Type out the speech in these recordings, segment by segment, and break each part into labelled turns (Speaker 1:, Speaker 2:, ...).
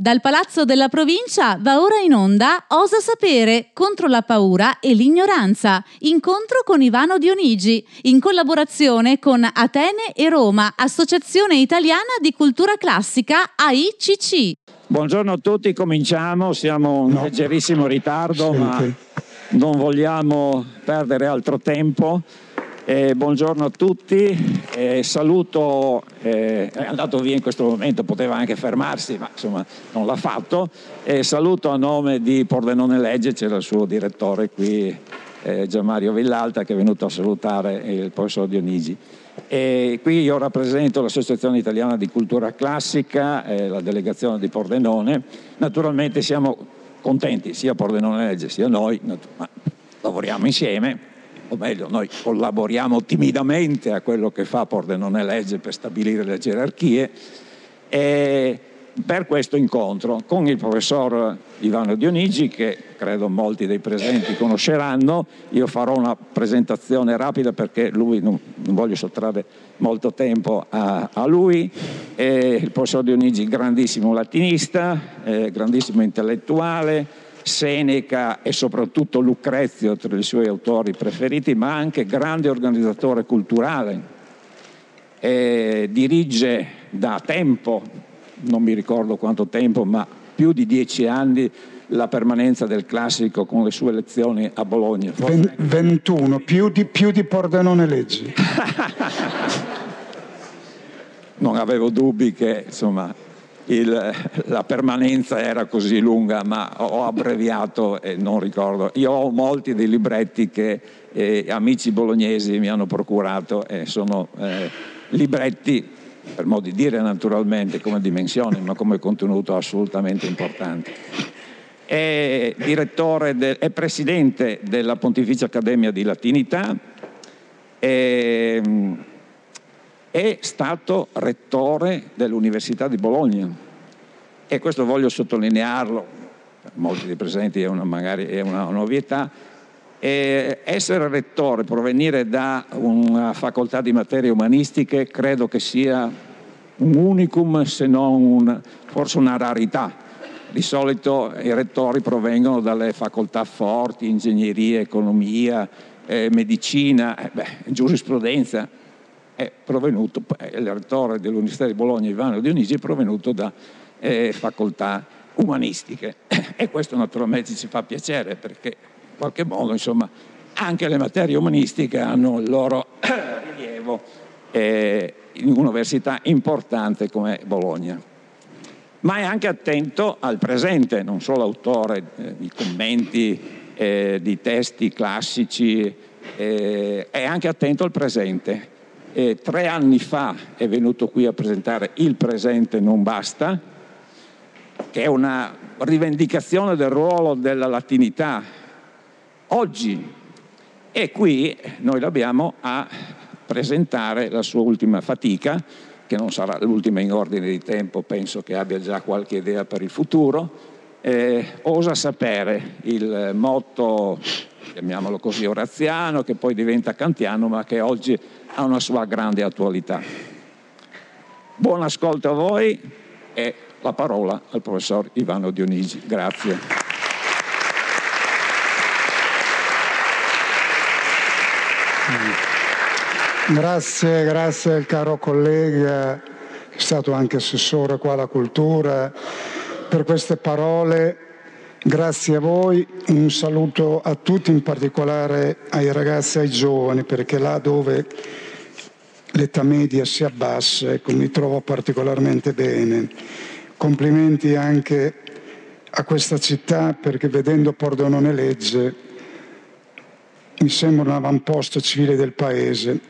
Speaker 1: Dal Palazzo della Provincia va ora in onda Osa Sapere contro la paura e l'ignoranza. Incontro con Ivano Dionigi, in collaborazione con Atene e Roma, Associazione Italiana di Cultura Classica AICC.
Speaker 2: Buongiorno a tutti, cominciamo. Siamo in no. leggerissimo ritardo, Senti. ma non vogliamo perdere altro tempo. Eh, buongiorno a tutti, eh, saluto, eh, è andato via in questo momento, poteva anche fermarsi, ma insomma non l'ha fatto. saluto a nome di Pordenone Legge, c'era il suo direttore qui, eh, Gianmario Villalta, che è venuto a salutare il professor Dionigi. E qui io rappresento l'Associazione Italiana di Cultura Classica, eh, la delegazione di Pordenone. Naturalmente siamo contenti, sia Pordenone Legge sia noi, ma lavoriamo insieme o meglio noi collaboriamo timidamente a quello che fa Pordenone Legge per stabilire le gerarchie, per questo incontro con il professor Ivano Dionigi, che credo molti dei presenti conosceranno, io farò una presentazione rapida perché lui non, non voglio sottrarre molto tempo a, a lui, e il professor Dionigi grandissimo latinista, eh, grandissimo intellettuale, Seneca e soprattutto Lucrezio tra i suoi autori preferiti, ma anche grande organizzatore culturale. E dirige da tempo, non mi ricordo quanto tempo, ma più di dieci anni la permanenza del classico con le sue lezioni a Bologna.
Speaker 3: Forse... 21, più di, più di Pordenone Leggi.
Speaker 2: non avevo dubbi che insomma, il, la permanenza era così lunga, ma ho abbreviato e non ricordo. Io ho molti dei libretti che eh, amici bolognesi mi hanno procurato e sono eh, libretti, per modo di dire naturalmente, come dimensione, ma come contenuto assolutamente importante. È, de, presidente della Pontificia Accademia di Latinità. È, è stato rettore dell'Università di Bologna e questo voglio sottolinearlo, per molti dei presenti è una, magari è una novità, essere rettore, provenire da una facoltà di materie umanistiche, credo che sia un unicum se non un, forse una rarità. Di solito i rettori provengono dalle facoltà forti, ingegneria, economia, eh, medicina, eh, beh, giurisprudenza è provenuto, il rettore dell'Università di Bologna, Ivano Dionigi, è provenuto da eh, facoltà umanistiche e questo naturalmente ci fa piacere perché in qualche modo insomma, anche le materie umanistiche hanno il loro rilievo eh, in un'università importante come Bologna. Ma è anche attento al presente, non solo autore eh, di commenti, eh, di testi classici, eh, è anche attento al presente eh, tre anni fa è venuto qui a presentare Il presente non basta, che è una rivendicazione del ruolo della latinità. Oggi è qui, noi l'abbiamo a presentare la sua ultima fatica, che non sarà l'ultima in ordine di tempo, penso che abbia già qualche idea per il futuro. Eh, osa sapere il motto, chiamiamolo così, oraziano, che poi diventa kantiano, ma che oggi ha una sua grande attualità. Buon ascolto a voi e la parola al professor Ivano Dionigi. Grazie.
Speaker 3: Grazie, grazie caro collega, che è stato anche assessore qua alla cultura, per queste parole. Grazie a voi, un saluto a tutti, in particolare ai ragazzi e ai giovani, perché là dove l'età media si abbassa, ecco, mi trovo particolarmente bene. Complimenti anche a questa città perché vedendo Pordenone Legge mi sembra un avamposto civile del paese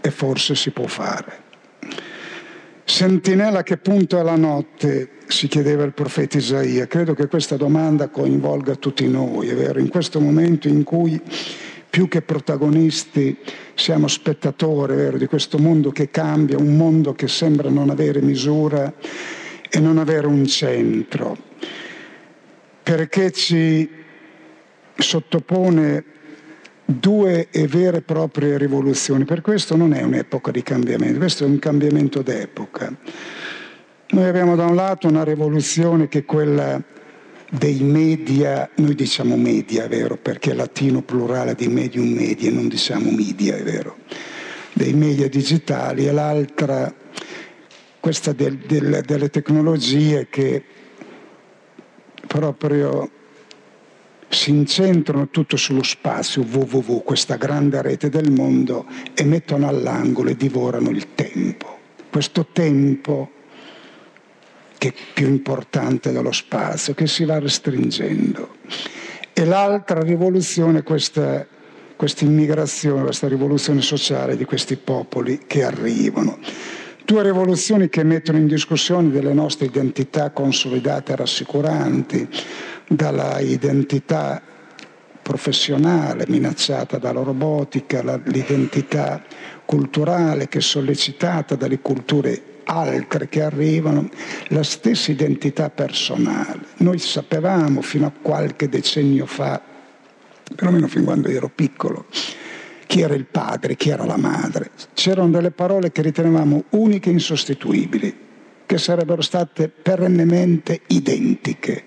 Speaker 3: e forse si può fare. Sentinella che punto è la notte? si chiedeva il profeta Isaia. Credo che questa domanda coinvolga tutti noi, è vero? In questo momento in cui più che protagonisti siamo spettatori vero, di questo mondo che cambia, un mondo che sembra non avere misura e non avere un centro, perché ci sottopone due vere e proprie rivoluzioni. Per questo non è un'epoca di cambiamento, questo è un cambiamento d'epoca. Noi abbiamo da un lato una rivoluzione che è quella dei media, noi diciamo media, è vero, perché è latino plurale di medium media, non diciamo media, è vero, dei media digitali, e l'altra questa del, del, delle tecnologie che proprio si incentrano tutto sullo spazio www, questa grande rete del mondo, e mettono all'angolo e divorano il tempo. Questo tempo che è più importante dello spazio, che si va restringendo. E l'altra rivoluzione questa, questa immigrazione, questa rivoluzione sociale di questi popoli che arrivano. Due rivoluzioni che mettono in discussione delle nostre identità consolidate e rassicuranti, dalla identità professionale minacciata dalla robotica, l'identità culturale che è sollecitata dalle culture altre che arrivano, la stessa identità personale. Noi sapevamo fino a qualche decennio fa, perlomeno fin quando ero piccolo, chi era il padre, chi era la madre. C'erano delle parole che ritenevamo uniche e insostituibili, che sarebbero state perennemente identiche.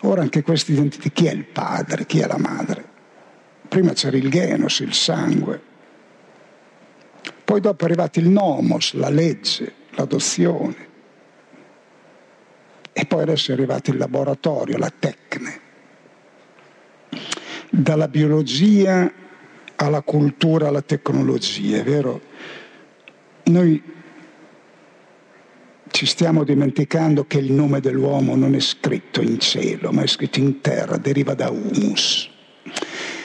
Speaker 3: Ora anche queste identità, chi è il padre, chi è la madre? Prima c'era il genos, il sangue, poi dopo è arrivato il nomos, la legge, l'adozione. E poi adesso è arrivato il laboratorio, la tecne. Dalla biologia alla cultura, alla tecnologia, è vero? Noi ci stiamo dimenticando che il nome dell'uomo non è scritto in cielo, ma è scritto in terra, deriva da humus.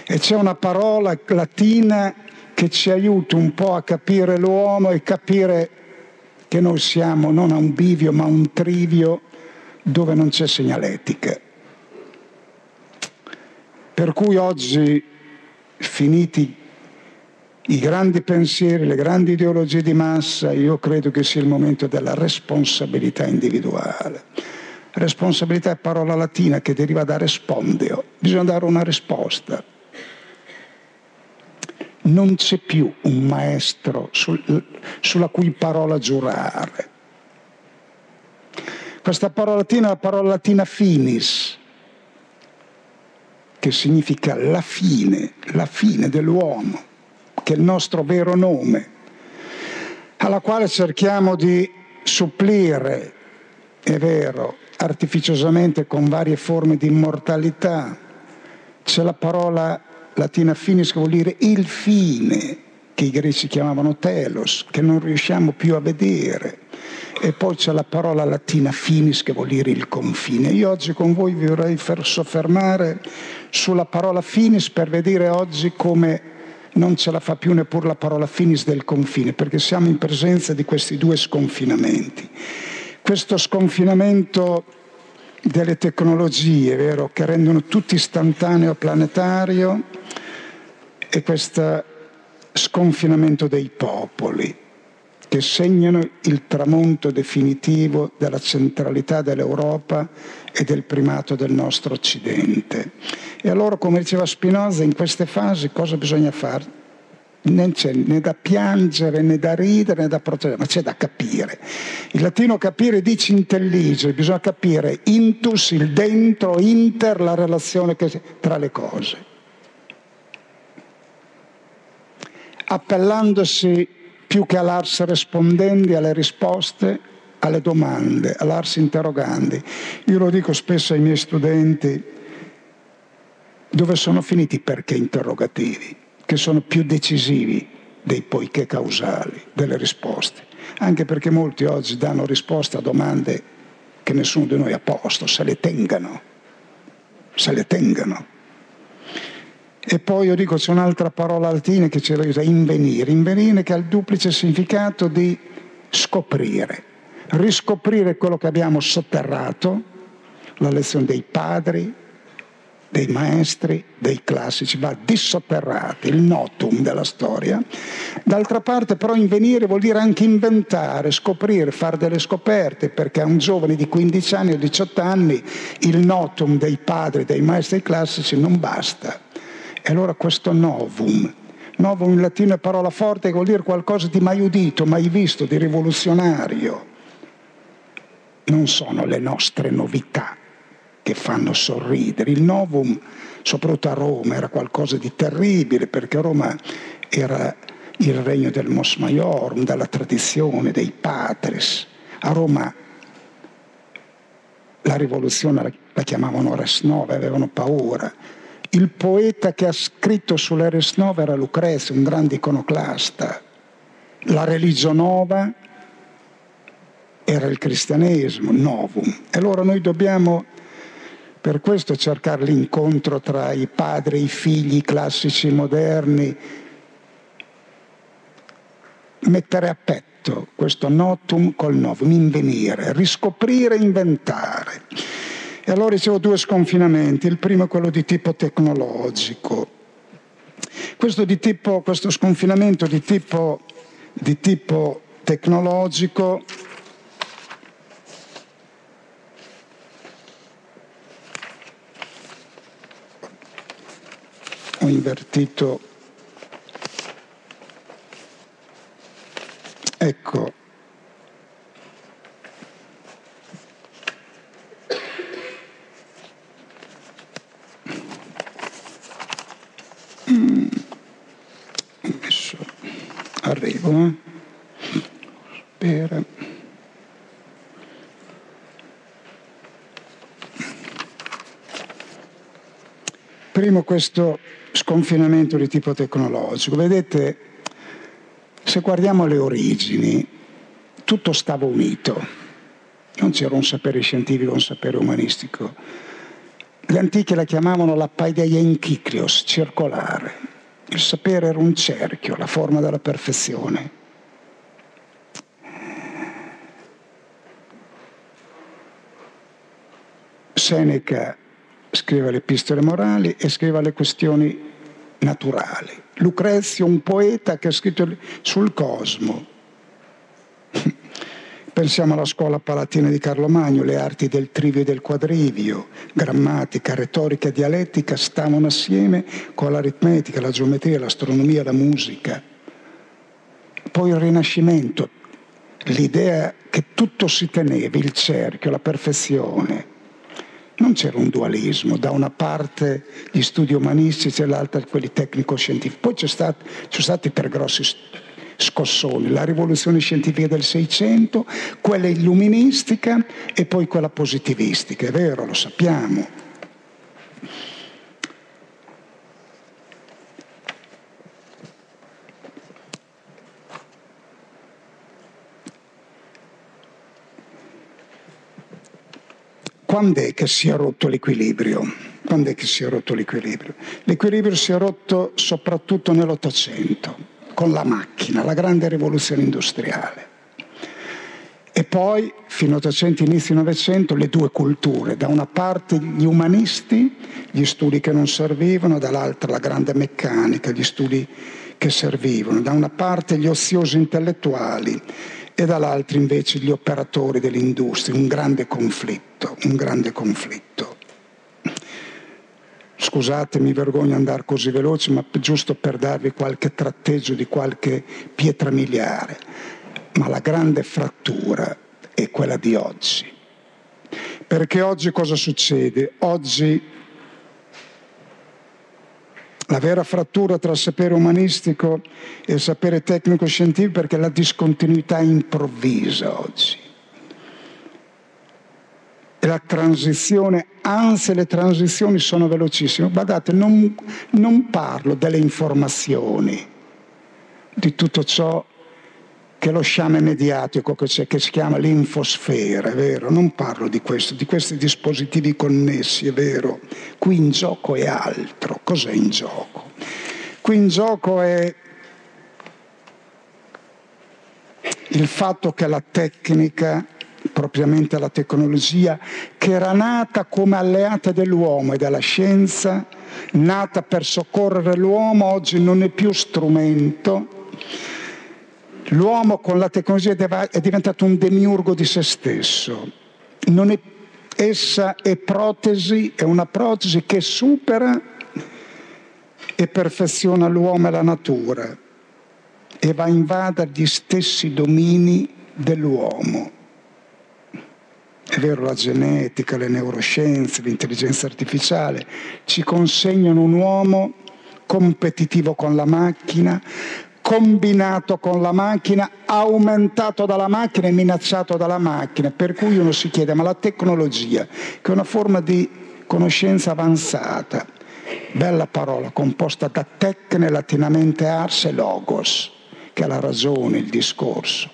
Speaker 3: E c'è una parola latina che ci aiuta un po' a capire l'uomo e capire che noi siamo non a un bivio ma a un trivio dove non c'è segnaletica. Per cui oggi, finiti i grandi pensieri, le grandi ideologie di massa, io credo che sia il momento della responsabilità individuale. Responsabilità è parola latina che deriva da respondeo, bisogna dare una risposta non c'è più un maestro sul, sulla cui parola giurare. Questa parola latina è la parola latina finis, che significa la fine, la fine dell'uomo, che è il nostro vero nome, alla quale cerchiamo di supplire, è vero, artificiosamente con varie forme di immortalità. C'è la parola latina finis che vuol dire il fine, che i greci chiamavano telos, che non riusciamo più a vedere. E poi c'è la parola latina finis che vuol dire il confine. Io oggi con voi vi vorrei soffermare sulla parola finis per vedere oggi come non ce la fa più neppure la parola finis del confine, perché siamo in presenza di questi due sconfinamenti. Questo sconfinamento delle tecnologie, vero, che rendono tutto istantaneo planetario e questo sconfinamento dei popoli che segnano il tramonto definitivo della centralità dell'Europa e del primato del nostro Occidente. E allora, come diceva Spinoza, in queste fasi cosa bisogna fare? non c'è né da piangere né da ridere né da proteggere, ma c'è da capire. Il latino capire dice intelligere, bisogna capire intus, il dentro, inter, la relazione che, tra le cose. Appellandosi più che all'ars rispondendi alle risposte, alle domande, all'ars interrogandi. Io lo dico spesso ai miei studenti, dove sono finiti i perché interrogativi? che sono più decisivi dei poiché causali, delle risposte. Anche perché molti oggi danno risposte a domande che nessuno di noi ha posto, se le tengano, se le tengano. E poi io dico c'è un'altra parola latina che ci aiuta, invenire, invenire che ha il duplice significato di scoprire, riscoprire quello che abbiamo sotterrato, la lezione dei padri, dei maestri, dei classici, va dissotterrati, il notum della storia. D'altra parte però invenire vuol dire anche inventare, scoprire, fare delle scoperte, perché a un giovane di 15 anni o 18 anni il notum dei padri, dei maestri classici non basta. E allora questo novum, novum in latino è parola forte che vuol dire qualcosa di mai udito, mai visto, di rivoluzionario non sono le nostre novità che fanno sorridere. Il novum, soprattutto a Roma, era qualcosa di terribile perché Roma era il regno del Mos Maiorum, della tradizione dei patres. A Roma la rivoluzione la, chiamavano res nova, avevano paura. Il poeta che ha scritto sulle res nova era Lucrezio, un grande iconoclasta. La religione nova era il cristianesimo, novum. E allora noi dobbiamo per questo cercare l'incontro tra i padri e i figli classici moderni, mettere a petto questo notum col novum, invenire, riscoprire, inventare. E allora dicevo due sconfinamenti, il primo è quello di tipo tecnologico. Questo, di tipo, questo sconfinamento di tipo, di tipo tecnologico ho invertito ecco adesso arrivo eh? per primo questo sconfinamento di tipo tecnologico. Vedete, se guardiamo le origini, tutto stava unito. Non c'era un sapere scientifico, un sapere umanistico. Gli antichi la chiamavano la paideia enchiclios, circolare. Il sapere era un cerchio, la forma della perfezione. Seneca scrive le epistole morali e scrive le questioni naturali. Lucrezio, un poeta che ha scritto sul cosmo. Pensiamo alla scuola palatina di Carlo Magno, le arti del trivio e del quadrivio, grammatica, retorica, dialettica stavano assieme con l'aritmetica, la geometria, l'astronomia, la musica. Poi il Rinascimento, l'idea che tutto si teneva, il cerchio, la perfezione, non c'era un dualismo, da una parte gli studi umanistici e dall'altra quelli tecnico-scientifici. Poi stato, ci sono stati tre grossi scossoni, la rivoluzione scientifica del Seicento, quella illuministica e poi quella positivistica, è vero, lo sappiamo. Quando è che si è rotto l'equilibrio? Quando è che si è rotto l'equilibrio? L'equilibrio si è rotto soprattutto nell'Ottocento, con la macchina, la grande rivoluzione industriale. E poi, fino all'Ottocento, inizio Novecento, le due culture. Da una parte gli umanisti, gli studi che non servivano, dall'altra la grande meccanica, gli studi che servivano. Da una parte gli oziosi intellettuali, e dall'altro invece gli operatori dell'industria, un grande conflitto, un grande conflitto. Scusate, mi vergogno andare così veloce, ma giusto per darvi qualche tratteggio di qualche pietra miliare. Ma la grande frattura è quella di oggi. Perché oggi cosa succede? Oggi la vera frattura tra il sapere umanistico e il sapere tecnico-scientifico perché la discontinuità è improvvisa oggi. La transizione, anzi le transizioni sono velocissime. Guardate, non, non parlo delle informazioni, di tutto ciò che è lo sciame mediatico che, che, si chiama l'infosfera, è vero? Non parlo di questo, di questi dispositivi connessi, è vero? Qui in gioco è altro. Cos'è in gioco? Qui in gioco è il fatto che la tecnica, propriamente la tecnologia, che era nata come alleata dell'uomo e della scienza, nata per soccorrere l'uomo, oggi non è più strumento L'uomo con la tecnologia è diventato un demiurgo di se stesso. È, essa è protesi, è una protesi che supera e perfeziona l'uomo e la natura e va a invadere gli stessi domini dell'uomo. È vero, la genetica, le neuroscienze, l'intelligenza artificiale ci consegnano un uomo competitivo con la macchina, combinato con la macchina, aumentato dalla macchina e minacciato dalla macchina, per cui uno si chiede, ma la tecnologia, che è una forma di conoscenza avanzata, bella parola, composta da tecne, latinamente ars e logos, che è la ragione, il discorso.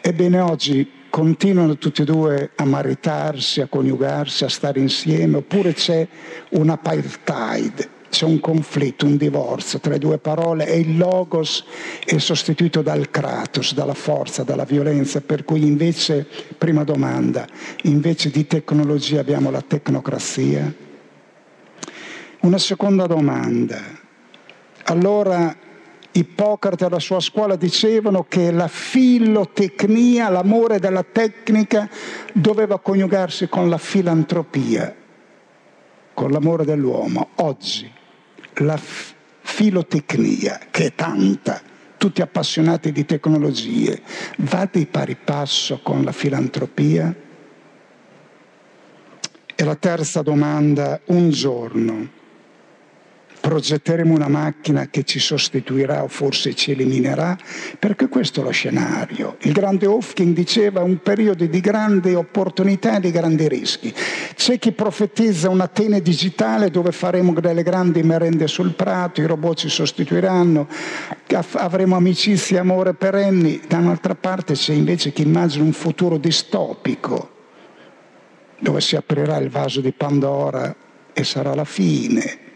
Speaker 3: Ebbene oggi continuano tutti e due a maritarsi, a coniugarsi, a stare insieme, oppure c'è un apartheid, c'è un conflitto, un divorzio tra le due parole e il logos è sostituito dal kratos, dalla forza, dalla violenza, per cui invece, prima domanda, invece di tecnologia abbiamo la tecnocrazia? Una seconda domanda. Allora Ippocrate e la sua scuola dicevano che la filotecnia, l'amore della tecnica, doveva coniugarsi con la filantropia, con l'amore dell'uomo. Oggi la filotecnia, che è tanta, tutti appassionati di tecnologie, va di pari passo con la filantropia? E la terza domanda, un giorno progetteremo una macchina che ci sostituirà o forse ci eliminerà, perché questo è lo scenario. Il grande Hofking diceva un periodo di grandi opportunità e di grandi rischi. C'è chi profetizza un'Atene digitale dove faremo delle grandi merende sul prato, i robot ci sostituiranno, avremo amicizie e amore perenni. Da un'altra parte c'è invece chi immagina un futuro distopico dove si aprirà il vaso di Pandora e sarà la fine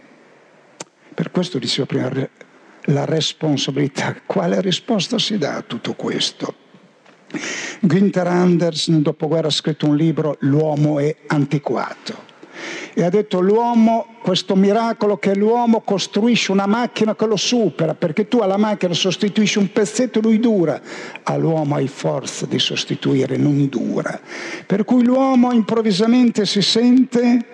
Speaker 3: per questo dicevo prima, la responsabilità. Quale risposta si dà a tutto questo? Günther Anders nel dopoguerra ha scritto un libro L'uomo è antiquato e ha detto l'uomo, questo miracolo che l'uomo costruisce una macchina che lo supera, perché tu alla macchina sostituisci un pezzetto e lui dura, all'uomo hai forza di sostituire, non dura. Per cui l'uomo improvvisamente si sente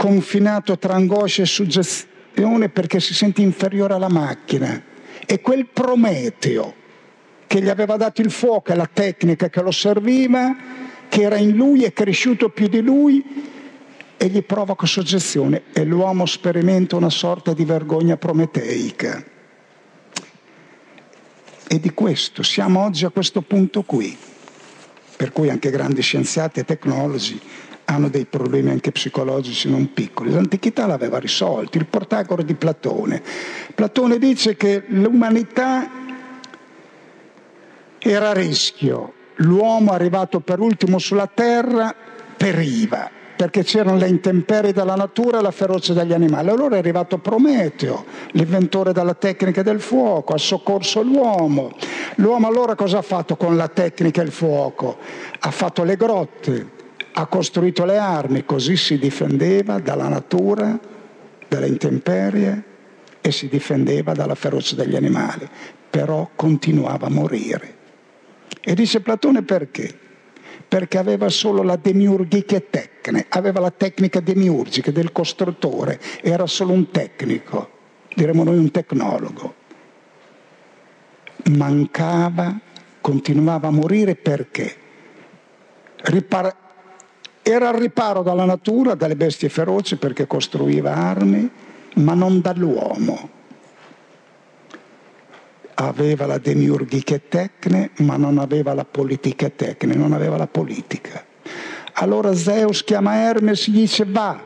Speaker 3: confinato tra angoscia e suggestione perché si sente inferiore alla macchina. E quel Prometeo che gli aveva dato il fuoco e la tecnica che lo serviva, che era in lui, è cresciuto più di lui e gli provoca soggezione e l'uomo sperimenta una sorta di vergogna prometeica. E di questo siamo oggi a questo punto qui, per cui anche grandi scienziati e tecnologi hanno dei problemi anche psicologici non piccoli. L'antichità l'aveva risolto, il Portagoro di Platone. Platone dice che l'umanità era a rischio, l'uomo arrivato per ultimo sulla terra periva perché c'erano le intemperie della natura e la ferocia degli animali. Allora è arrivato Prometeo, l'inventore della tecnica del fuoco, ha soccorso l'uomo. L'uomo allora cosa ha fatto con la tecnica e il fuoco? Ha fatto le grotte, ha costruito le armi, così si difendeva dalla natura, dalle intemperie e si difendeva dalla ferocia degli animali, però continuava a morire. E dice Platone perché? Perché aveva solo la demiurgica tecne, aveva la tecnica demiurgica del costruttore, era solo un tecnico, diremmo noi un tecnologo. Mancava, continuava a morire perché? Ripar- era al riparo dalla natura, dalle bestie feroci perché costruiva armi, ma non dall'uomo. Aveva la demiurgica tecne, ma non aveva la politica tecne, non aveva la politica. Allora Zeus chiama Hermes e gli dice va,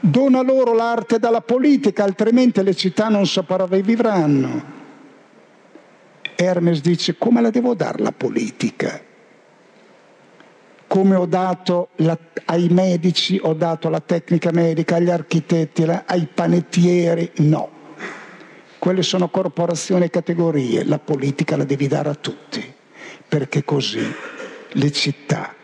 Speaker 3: dona loro l'arte dalla politica, altrimenti le città non sopravvivranno. Hermes dice come la devo dare la politica? Come ho dato la, ai medici, ho dato la tecnica medica, agli architetti, la, ai panettieri, no. Quelle sono corporazioni e categorie, la politica la devi dare a tutti, perché così le città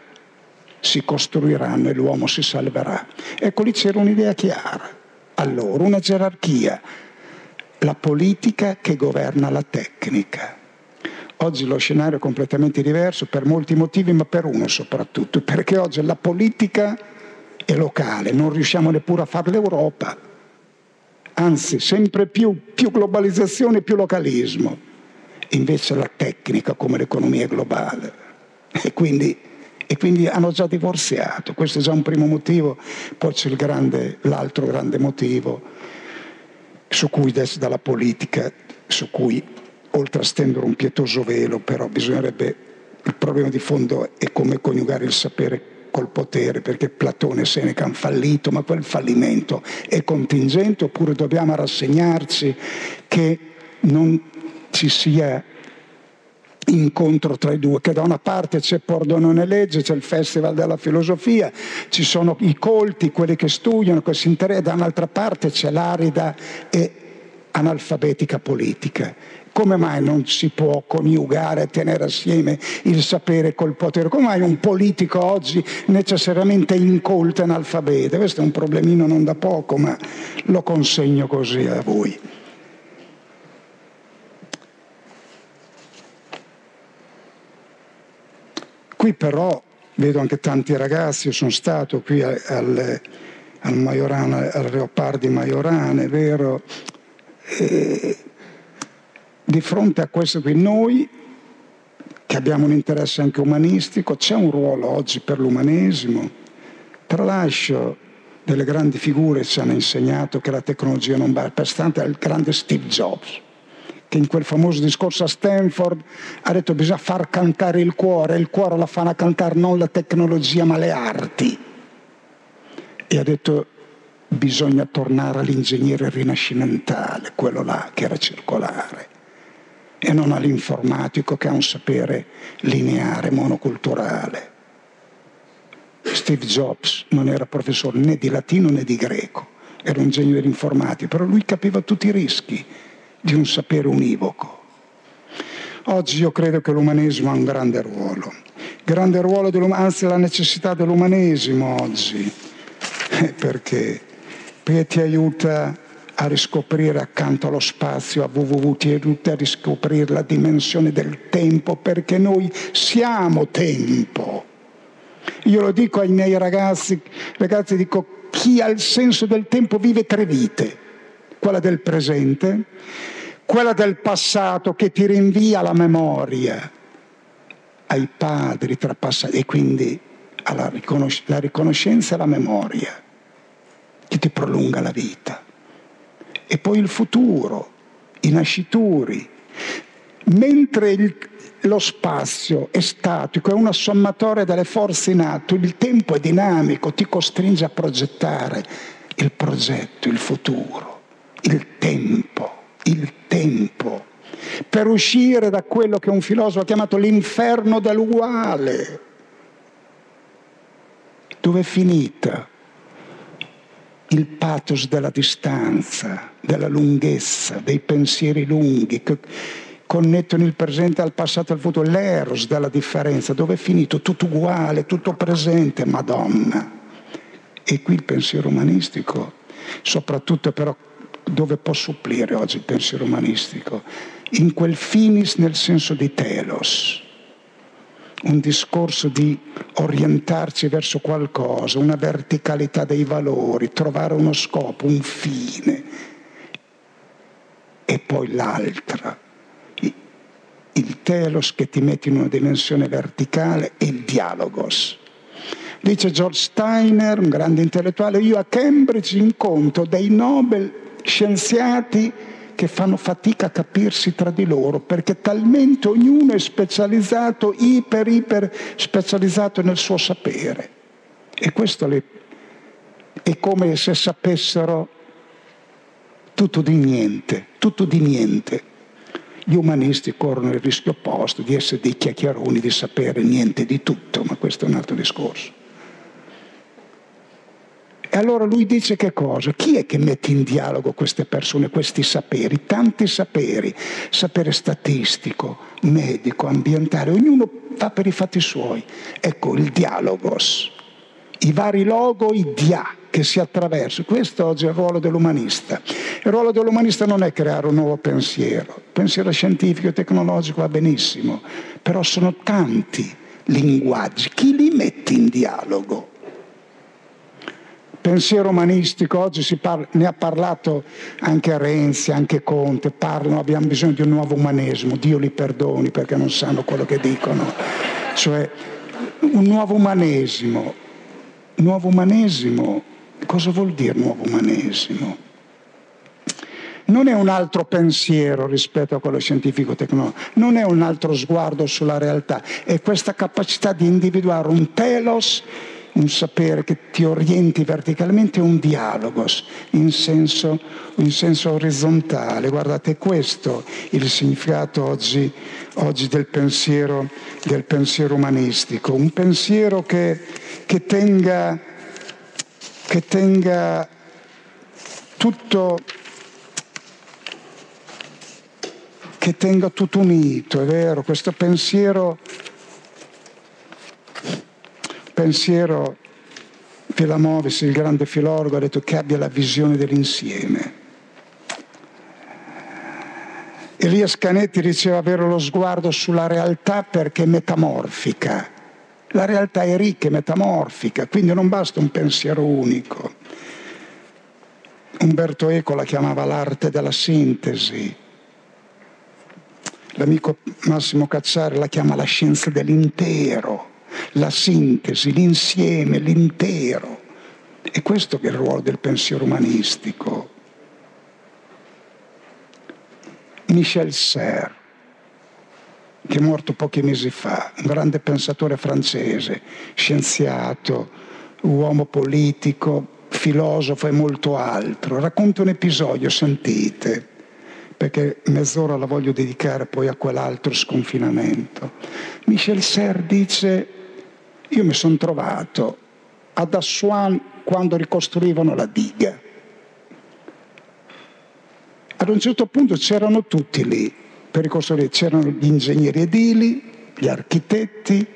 Speaker 3: si costruiranno e l'uomo si salverà. Ecco lì c'era un'idea chiara. Allora, una gerarchia, la politica che governa la tecnica Oggi lo scenario è completamente diverso per molti motivi, ma per uno soprattutto, perché oggi la politica è locale, non riusciamo neppure a fare l'Europa, anzi sempre più, più globalizzazione, più localismo, invece la tecnica come l'economia è globale. E quindi e quindi hanno già divorziato. Questo è già un primo motivo, poi c'è grande, l'altro grande motivo su cui dalla politica, su cui oltre a stendere un pietoso velo, però bisognerebbe, il problema di fondo è come coniugare il sapere col potere, perché Platone e Seneca hanno fallito, ma quel fallimento è contingente oppure dobbiamo rassegnarci che non ci sia incontro tra i due, che da una parte c'è Pordonone Legge, c'è il Festival della Filosofia, ci sono i colti, quelli che studiano, che si interessano, da un'altra parte c'è l'arida e analfabetica politica. Come mai non si può coniugare, tenere assieme il sapere col potere? Come mai un politico oggi necessariamente incolto e analfabete? Questo è un problemino non da poco, ma lo consegno così a voi. Qui però vedo anche tanti ragazzi, sono stato qui al, al, al Majorana, al Leopardi Majorane, vero? E di fronte a questo qui noi, che abbiamo un interesse anche umanistico, c'è un ruolo oggi per l'umanesimo. Tralascio delle grandi figure ci hanno insegnato che la tecnologia non va per stante al grande Steve Jobs che in quel famoso discorso a Stanford ha detto bisogna far cantare il cuore, il cuore la fanno cantare non la tecnologia ma le arti. E ha detto bisogna tornare all'ingegnere rinascimentale, quello là che era circolare, e non all'informatico che ha un sapere lineare, monoculturale. Steve Jobs non era professore né di latino né di greco, era un ingegnere informatico, però lui capiva tutti i rischi di un sapere univoco. Oggi io credo che l'umanesimo ha un grande ruolo, grande ruolo anzi la necessità dell'umanesimo oggi, perché, perché ti aiuta a riscoprire accanto allo spazio, a www, ti aiuta a riscoprire la dimensione del tempo, perché noi siamo tempo. Io lo dico ai miei ragazzi, ragazzi dico, chi ha il senso del tempo vive tre vite quella del presente, quella del passato che ti rinvia alla memoria, ai padri trapassati e quindi alla riconosc- la riconoscenza e la memoria che ti prolunga la vita. E poi il futuro, i nascituri. Mentre il, lo spazio è statico, è una sommatoria delle forze in atto, il tempo è dinamico, ti costringe a progettare il progetto, il futuro il tempo, il tempo, per uscire da quello che un filosofo ha chiamato l'inferno dell'uguale. Dove è finita il pathos della distanza, della lunghezza, dei pensieri lunghi che connettono il presente al passato e al futuro, l'eros della differenza, dove è finito tutto uguale, tutto presente, Madonna. E qui il pensiero umanistico, soprattutto però dove può supplire oggi il pensiero umanistico? In quel finis nel senso di telos, un discorso di orientarci verso qualcosa, una verticalità dei valori, trovare uno scopo, un fine. E poi l'altra, il telos che ti mette in una dimensione verticale e il dialogos. Dice George Steiner, un grande intellettuale, io a Cambridge incontro dei Nobel scienziati che fanno fatica a capirsi tra di loro perché talmente ognuno è specializzato, iper, iper specializzato nel suo sapere. E questo è come se sapessero tutto di niente, tutto di niente. Gli umanisti corrono il rischio opposto di essere dei chiacchieroni, di sapere niente di tutto, ma questo è un altro discorso. E allora lui dice che cosa? Chi è che mette in dialogo queste persone, questi saperi? Tanti saperi, sapere statistico, medico, ambientale, ognuno va per i fatti suoi. Ecco il dialogos, i vari logo, i dia che si attraversano. Questo oggi è il ruolo dell'umanista. Il ruolo dell'umanista non è creare un nuovo pensiero, il pensiero scientifico e tecnologico va benissimo, però sono tanti linguaggi. Chi li mette in dialogo? Pensiero umanistico, oggi parla, ne ha parlato anche Renzi, anche Conte, parlano, abbiamo bisogno di un nuovo umanesimo, Dio li perdoni perché non sanno quello che dicono. Cioè, un nuovo umanesimo. Nuovo umanesimo, cosa vuol dire nuovo umanesimo? non è un altro pensiero rispetto a quello scientifico-tecnologico, non è un altro sguardo sulla realtà, è questa capacità di individuare un telos, un sapere che ti orienti verticalmente, un dialogos in senso, in senso orizzontale. Guardate, questo è il significato oggi, oggi del, pensiero, del, pensiero, umanistico, un pensiero che, che tenga, che tenga tutto che tenga tutto unito, è vero, questo pensiero, pensiero Villamovis, il grande filologo, ha detto che abbia la visione dell'insieme. Elias Canetti diceva avere lo sguardo sulla realtà perché è metamorfica. La realtà è ricca e metamorfica, quindi non basta un pensiero unico. Umberto Eco la chiamava l'arte della sintesi L'amico Massimo Cazzari la chiama la scienza dell'intero, la sintesi, l'insieme, l'intero. E questo che è il ruolo del pensiero umanistico. Michel Serre, che è morto pochi mesi fa, un grande pensatore francese, scienziato, uomo politico, filosofo e molto altro, racconta un episodio, sentite perché mezz'ora la voglio dedicare poi a quell'altro sconfinamento. Michel Serre dice, io mi sono trovato ad Assuan quando ricostruivano la diga. Ad un certo punto c'erano tutti lì per ricostruire, c'erano gli ingegneri edili, gli architetti,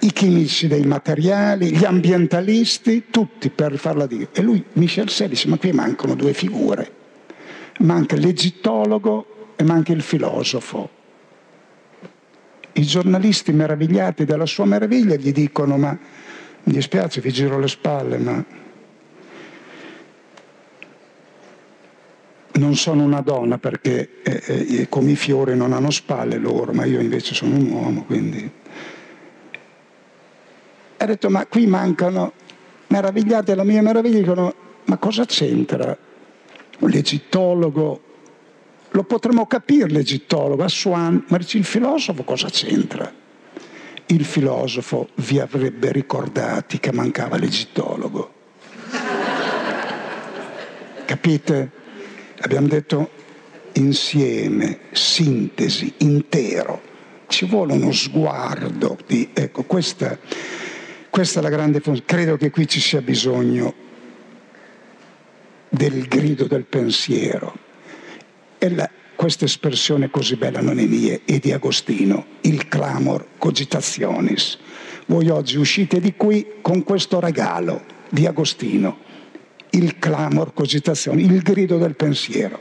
Speaker 3: i chimici dei materiali, gli ambientalisti, tutti per farla diga. E lui, Michel Serre, dice, ma qui mancano due figure manca l'egittologo e manca il filosofo. I giornalisti meravigliati della sua meraviglia gli dicono ma mi dispiace, vi giro le spalle, ma non sono una donna perché eh, eh, come i fiori non hanno spalle loro, ma io invece sono un uomo, quindi... Ha detto ma qui mancano, meravigliati della mia meraviglia, dicono ma cosa c'entra? L'egittologo, lo potremmo capire l'egittologo, Aswan, ma il filosofo cosa c'entra? Il filosofo vi avrebbe ricordati che mancava l'egittologo. Capite? Abbiamo detto insieme, sintesi, intero. Ci vuole uno sguardo di... Ecco, questa, questa è la grande. Credo che qui ci sia bisogno del grido del pensiero. La, questa espressione così bella non è mia, è di Agostino, il clamor cogitationis. Voi oggi uscite di qui con questo regalo di Agostino, il clamor cogitationis, il grido del pensiero.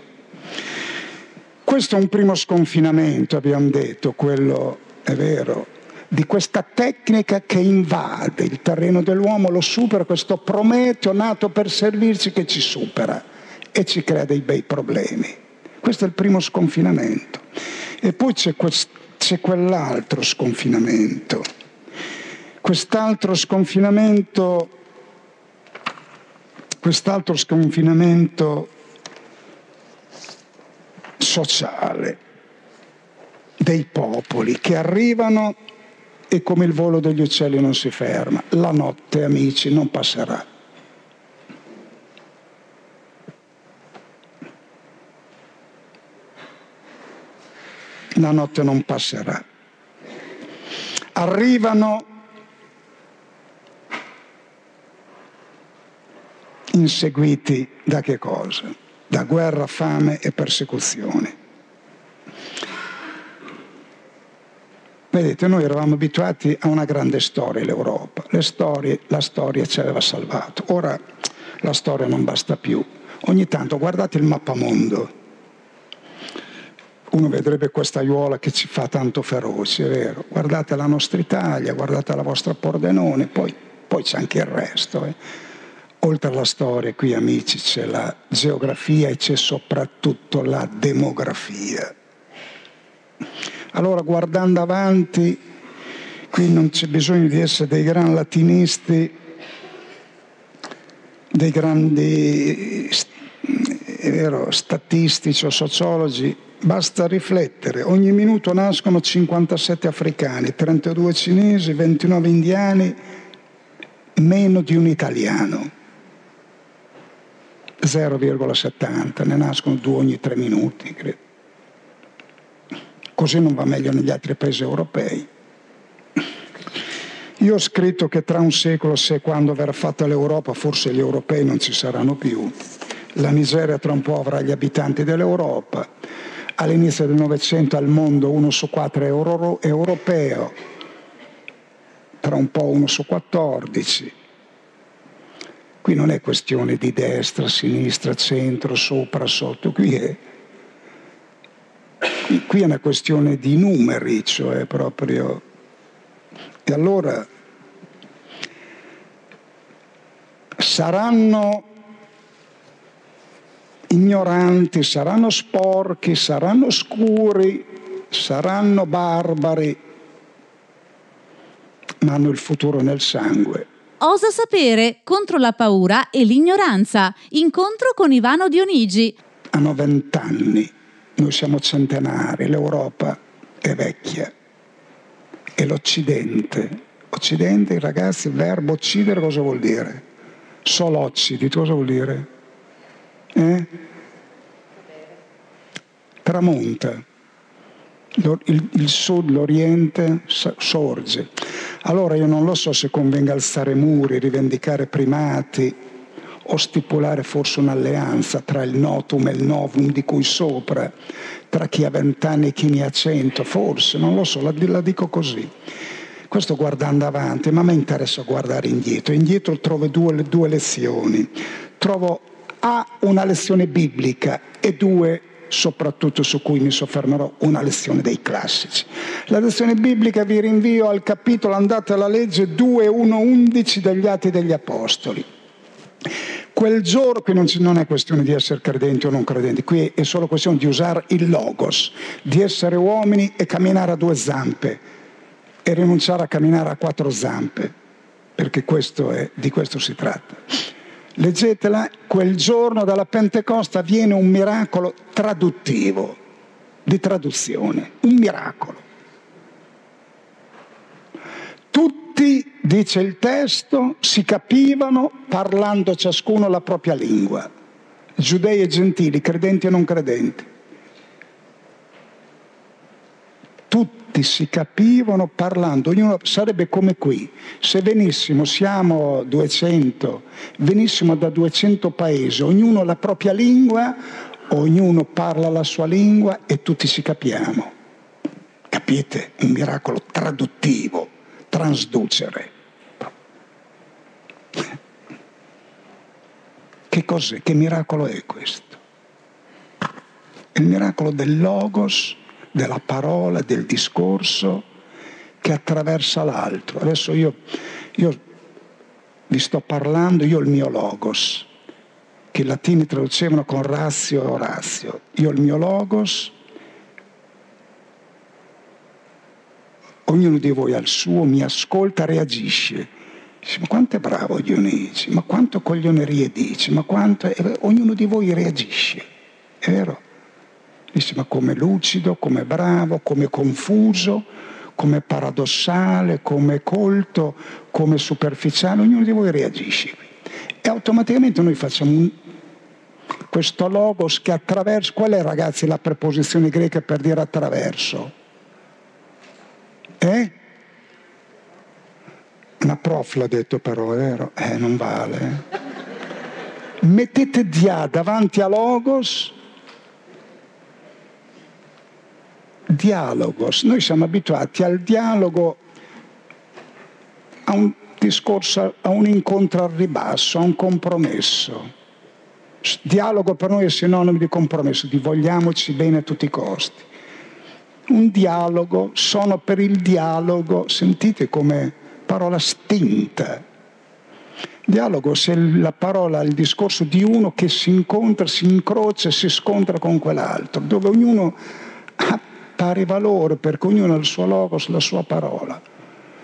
Speaker 3: Questo è un primo sconfinamento, abbiamo detto, quello è vero, di questa tecnica che invade il terreno dell'uomo, lo supera, questo Prometeo nato per servirci che ci supera e ci crea dei bei problemi. Questo è il primo sconfinamento. E poi c'è, quest- c'è quell'altro sconfinamento. Quest'altro sconfinamento, quest'altro sconfinamento sociale dei popoli che arrivano e come il volo degli uccelli non si ferma. La notte, amici, non passerà. La notte non passerà. Arrivano inseguiti da che cosa? Da guerra, fame e persecuzione. Vedete, noi eravamo abituati a una grande storia, l'Europa. Le storie, la storia ci aveva salvato. Ora la storia non basta più. Ogni tanto guardate il mappamondo. Uno vedrebbe questa aiuola che ci fa tanto feroci, è vero. Guardate la nostra Italia, guardate la vostra Pordenone, poi, poi c'è anche il resto. Eh. Oltre alla storia, qui amici, c'è la geografia e c'è soprattutto la demografia. Allora guardando avanti Qui non c'è bisogno di essere dei gran latinisti, dei grandi vero, statistici o sociologi, basta riflettere. Ogni minuto nascono 57 africani, 32 cinesi, 29 indiani, meno di un italiano. 0,70, ne nascono due ogni tre minuti, credo. Così non va meglio negli altri paesi europei. Io ho scritto che tra un secolo, se quando verrà fatta l'Europa, forse gli europei non ci saranno più. La Nigeria tra un po' avrà gli abitanti dell'Europa. All'inizio del Novecento al mondo uno su quattro euro- europeo, tra un po' uno su quattordici. Qui non è questione di destra, sinistra, centro, sopra, sotto, qui è, qui è una questione di numeri, cioè proprio e allora saranno ignoranti, saranno sporchi, saranno scuri, saranno barbari, ma hanno il futuro nel sangue.
Speaker 1: Osa sapere contro la paura e l'ignoranza. Incontro con Ivano Dionigi.
Speaker 3: Hanno vent'anni, noi siamo centenari, l'Europa è vecchia e l'Occidente. Occidente, ragazzi, il verbo uccidere cosa vuol dire? Solo occidi, cosa vuol dire? Eh? Tramonta. Il, sud, l'Oriente sorge. Allora io non lo so se convenga alzare muri, rivendicare primati o stipulare forse un'alleanza tra il notum e il novum di cui sopra, tra chi ha vent'anni e chi ne ha cento, forse, non lo so, la, la dico così. Questo guardando avanti, ma a me interessa guardare indietro. Indietro trovo due, due lezioni. Trovo A una lezione biblica e due soprattutto su cui mi soffermerò, una lezione dei classici. La lezione biblica vi rinvio al capitolo, andate alla legge 2, 1, 11 degli Atti degli Apostoli. Quel giorno, qui non, non, è questione di essere credenti o non credenti, qui è solo questione di usare il logos, di essere uomini e camminare a due zampe e rinunciare a camminare a quattro zampe, perché questo è, di questo si tratta. Leggetela, quel giorno dalla Pentecoste avviene un miracolo traduttivo, di traduzione, un miracolo. Tutti, dice il testo, si capivano parlando ciascuno la propria lingua, giudei e gentili, credenti e non credenti. Tutti si capivano parlando, ognuno sarebbe come qui. Se venissimo, siamo 200, venissimo da 200 paesi, ognuno la propria lingua, ognuno parla la sua lingua e tutti si capiamo. Capite? Un miracolo traduttivo transducere. Che cos'è? Che miracolo è questo? È il miracolo del logos, della parola, del discorso che attraversa l'altro. Adesso io, io vi sto parlando, io ho il mio logos, che i latini traducevano con razio e orazio. Io ho il mio logos ognuno di voi ha il suo, mi ascolta, reagisce. Dice, ma quanto è bravo Dionigi, ma quanto coglionerie dice, ma quanto... È... Ognuno di voi reagisce, è vero? Dice, ma come lucido, come bravo, come confuso, come paradossale, come colto, come superficiale, ognuno di voi reagisce. E automaticamente noi facciamo un... questo logos che attraverso... Qual è ragazzi la preposizione greca per dire attraverso? Eh? Una prof l'ha detto però, è vero? Eh, non vale. Mettete dia davanti a logos, dialogos. Noi siamo abituati al dialogo, a un discorso, a un incontro al ribasso, a un compromesso. Dialogo per noi è sinonimo di compromesso, di vogliamoci bene a tutti i costi un dialogo, sono per il dialogo, sentite come parola stinta. Dialogo se la parola, il discorso di uno che si incontra, si incrocia si scontra con quell'altro, dove ognuno ha pari valore perché ognuno ha il suo logos, la sua parola.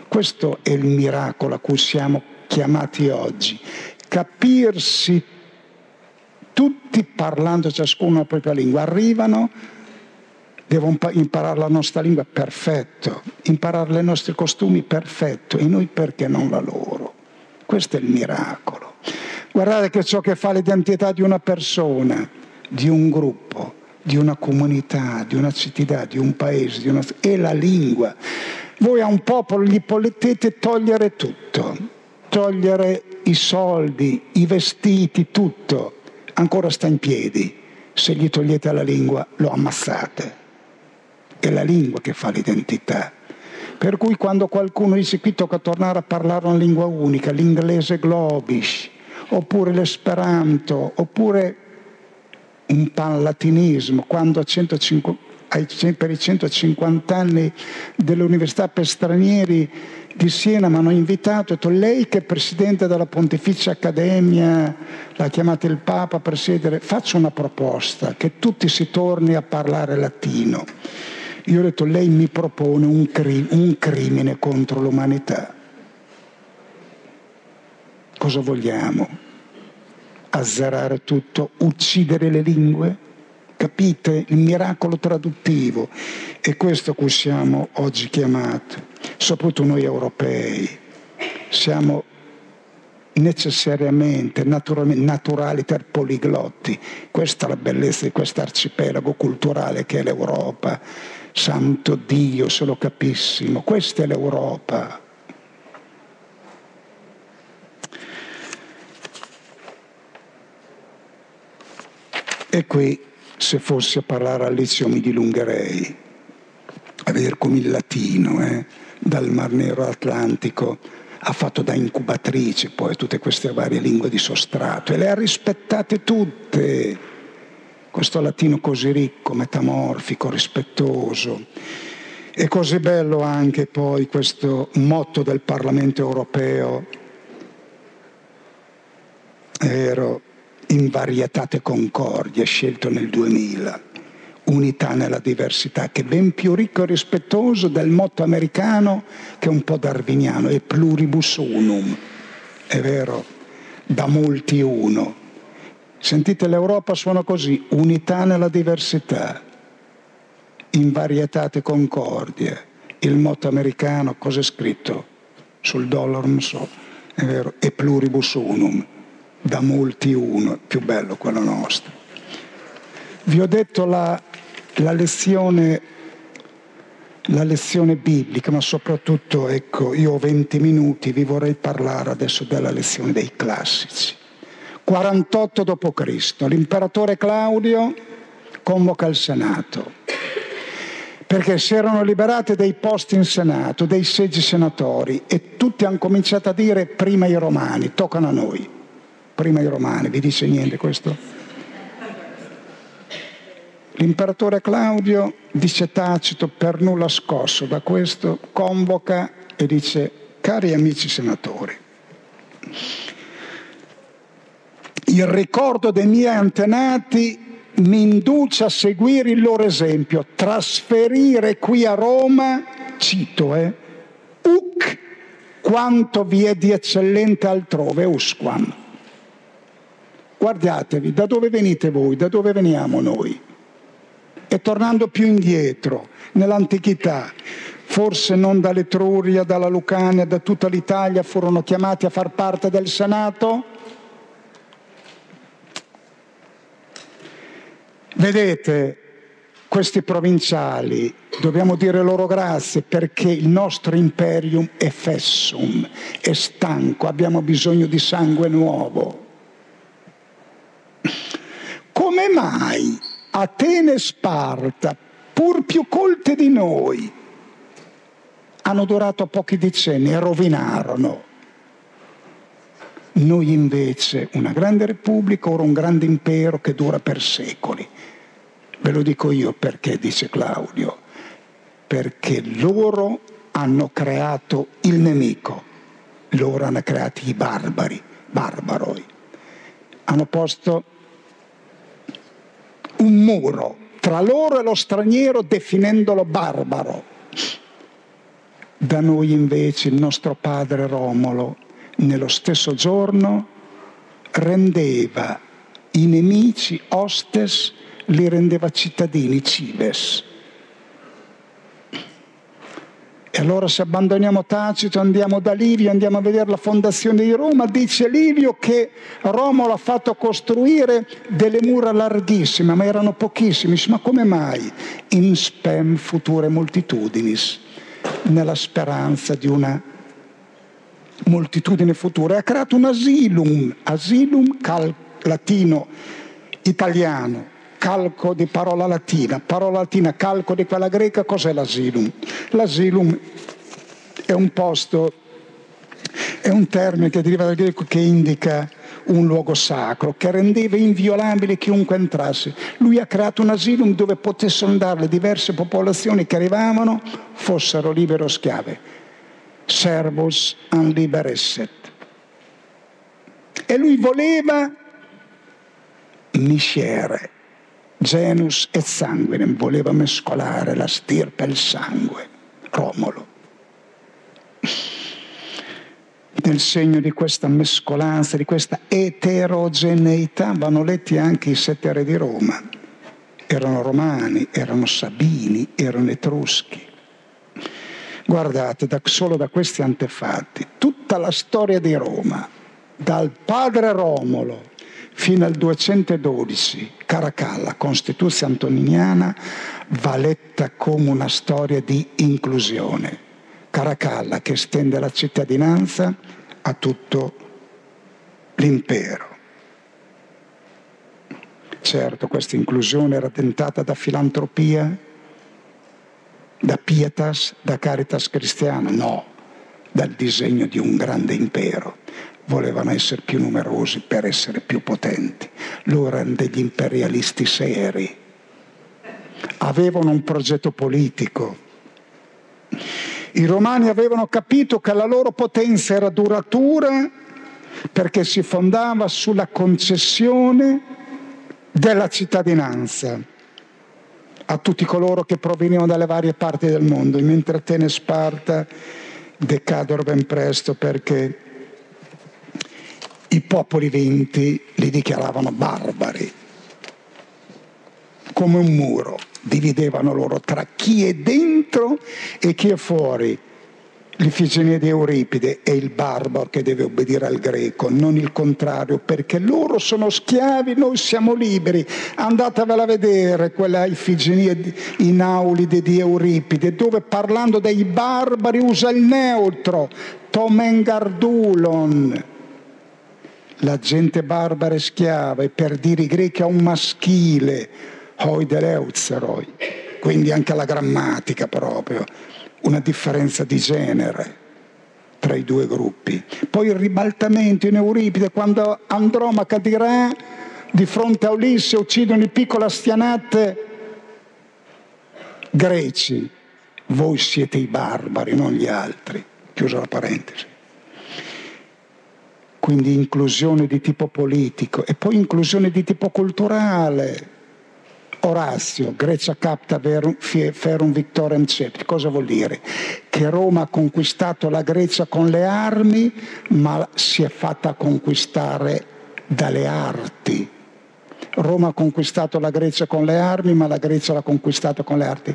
Speaker 3: Questo è il miracolo a cui siamo chiamati oggi. Capirsi tutti parlando ciascuno la propria lingua. Arrivano, devo imparare la nostra lingua, perfetto. Imparare i nostri costumi, perfetto. E noi perché non la loro? Questo è il miracolo. Guardate che ciò che fa l'identità di una persona, di un gruppo, di una comunità, di una città, di un paese, di una... è la lingua. Voi a un popolo gli potete togliere tutto, togliere i soldi, i vestiti, tutto, ancora sta in piedi. Se gli togliete la lingua lo ammassate. È la lingua che fa l'identità. Per cui quando qualcuno dice qui tocca tornare a parlare una lingua unica, l'inglese globish, oppure l'esperanto, oppure un panlatinismo, quando 150, per i 150 anni dell'Università per stranieri di Siena mi hanno invitato, ho detto lei che è presidente della Pontificia Accademia, l'ha chiamata il Papa per presiedere, faccio una proposta, che tutti si torni a parlare latino. Io ho detto lei mi propone un, cri- un crimine contro l'umanità. Cosa vogliamo? Azzerare tutto, uccidere le lingue? Capite il miracolo traduttivo? È questo a cui siamo oggi chiamati, soprattutto noi europei. Siamo necessariamente, naturali per poliglotti. Questa è la bellezza di questo arcipelago culturale che è l'Europa. Santo Dio, se lo capissimo, questa è l'Europa. E qui se fossi a parlare a lezioni mi dilungherei, a vedere come il latino, eh, dal Mar Nero all'Atlantico, ha fatto da incubatrice poi tutte queste varie lingue di sostrato e le ha rispettate tutte. Questo latino così ricco, metamorfico, rispettoso. E così bello anche poi questo motto del Parlamento europeo. È vero, in varietate concordie, scelto nel 2000, unità nella diversità, che è ben più ricco e rispettoso del motto americano che è un po' darwiniano, è pluribus unum, è vero, da molti uno. Sentite, l'Europa suona così, unità nella diversità, in varietate concordie. Il motto americano, cosa è scritto? Sul dollaro, non so, è vero, è pluribus unum da molti uno, più bello quello nostro. Vi ho detto la, la, lezione, la lezione biblica, ma soprattutto, ecco, io ho 20 minuti, vi vorrei parlare adesso della lezione dei classici. 48 d.C., l'imperatore Claudio convoca il Senato perché si erano liberati dei posti in Senato, dei seggi senatori e tutti hanno cominciato a dire prima i romani, toccano a noi prima i romani, vi dice niente questo? L'imperatore Claudio, dice Tacito, per nulla scosso da questo, convoca e dice, cari amici senatori, il ricordo dei miei antenati mi induce a seguire il loro esempio, trasferire qui a Roma, cito, eh, uc quanto vi è di eccellente altrove, usquam Guardatevi, da dove venite voi, da dove veniamo noi? E tornando più indietro, nell'antichità, forse non dall'Etruria, dalla Lucania, da tutta l'Italia furono chiamati a far parte del Senato? Vedete, questi provinciali, dobbiamo dire loro grazie perché il nostro imperium è fessum, è stanco, abbiamo bisogno di sangue nuovo. Come mai Atene e Sparta, pur più colte di noi, hanno durato pochi decenni e rovinarono? Noi invece, una grande repubblica, ora un grande impero che dura per secoli. Ve lo dico io perché, dice Claudio, perché loro hanno creato il nemico, loro hanno creato i barbari, barbaroi. Hanno posto un muro tra loro e lo straniero definendolo barbaro. Da noi invece il nostro padre Romolo, nello stesso giorno, rendeva i nemici ostes, li rendeva cittadini cives. E allora se abbandoniamo Tacito, andiamo da Livio, andiamo a vedere la fondazione di Roma, dice Livio che Romolo ha fatto costruire delle mura larghissime, ma erano pochissime. Ma come mai? In spem future multitudinis, nella speranza di una moltitudine futura. E ha creato un asilum, asilum cal- latino, italiano, calco di parola latina, parola latina, calco di quella greca, cos'è l'asilum? L'asilum è un posto, è un termine che deriva dal greco che indica un luogo sacro, che rendeva inviolabile chiunque entrasse. Lui ha creato un asilum dove potessero andare le diverse popolazioni che arrivavano, fossero libere o schiave. Servus an liberesset. E lui voleva miscere, genus et sanguinem, voleva mescolare la stirpe e il sangue, Romolo. Nel segno di questa mescolanza, di questa eterogeneità, vanno letti anche i sette re di Roma. Erano romani, erano sabini, erano etruschi. Guardate, da, solo da questi antefatti, tutta la storia di Roma, dal padre Romolo fino al 212, Caracalla, Costituzione antoniniana, va letta come una storia di inclusione. Caracalla che estende la cittadinanza a tutto l'impero. Certo, questa inclusione era tentata da filantropia, da pietas, da caritas cristiana, no, dal disegno di un grande impero volevano essere più numerosi per essere più potenti. Loro erano degli imperialisti seri, avevano un progetto politico. I romani avevano capito che la loro potenza era duratura perché si fondava sulla concessione della cittadinanza a tutti coloro che provenivano dalle varie parti del mondo, mentre Atene e Sparta decadono ben presto perché i popoli vinti li dichiaravano barbari, come un muro, dividevano loro tra chi è dentro e chi è fuori. L'Ifigenia di Euripide è il barbaro che deve obbedire al greco, non il contrario, perché loro sono schiavi, noi siamo liberi. Andatevela a vedere quella Ifigenia in Aulide di Euripide, dove parlando dei barbari usa il neutro, tomengardulon la gente barbara e schiava e per dire i greci a un maschile, oideleutzeroi, quindi anche la grammatica proprio, una differenza di genere tra i due gruppi. Poi il ribaltamento in Euripide, quando Andromaca dirà di fronte a Ulisse uccidono il piccolo Astianate, greci, voi siete i barbari, non gli altri. Chiusa la parentesi quindi inclusione di tipo politico e poi inclusione di tipo culturale. Orazio, Grecia capta ferum victorem cepti, cosa vuol dire? Che Roma ha conquistato la Grecia con le armi, ma si è fatta conquistare dalle arti. Roma ha conquistato la Grecia con le armi, ma la Grecia l'ha conquistata con le arti.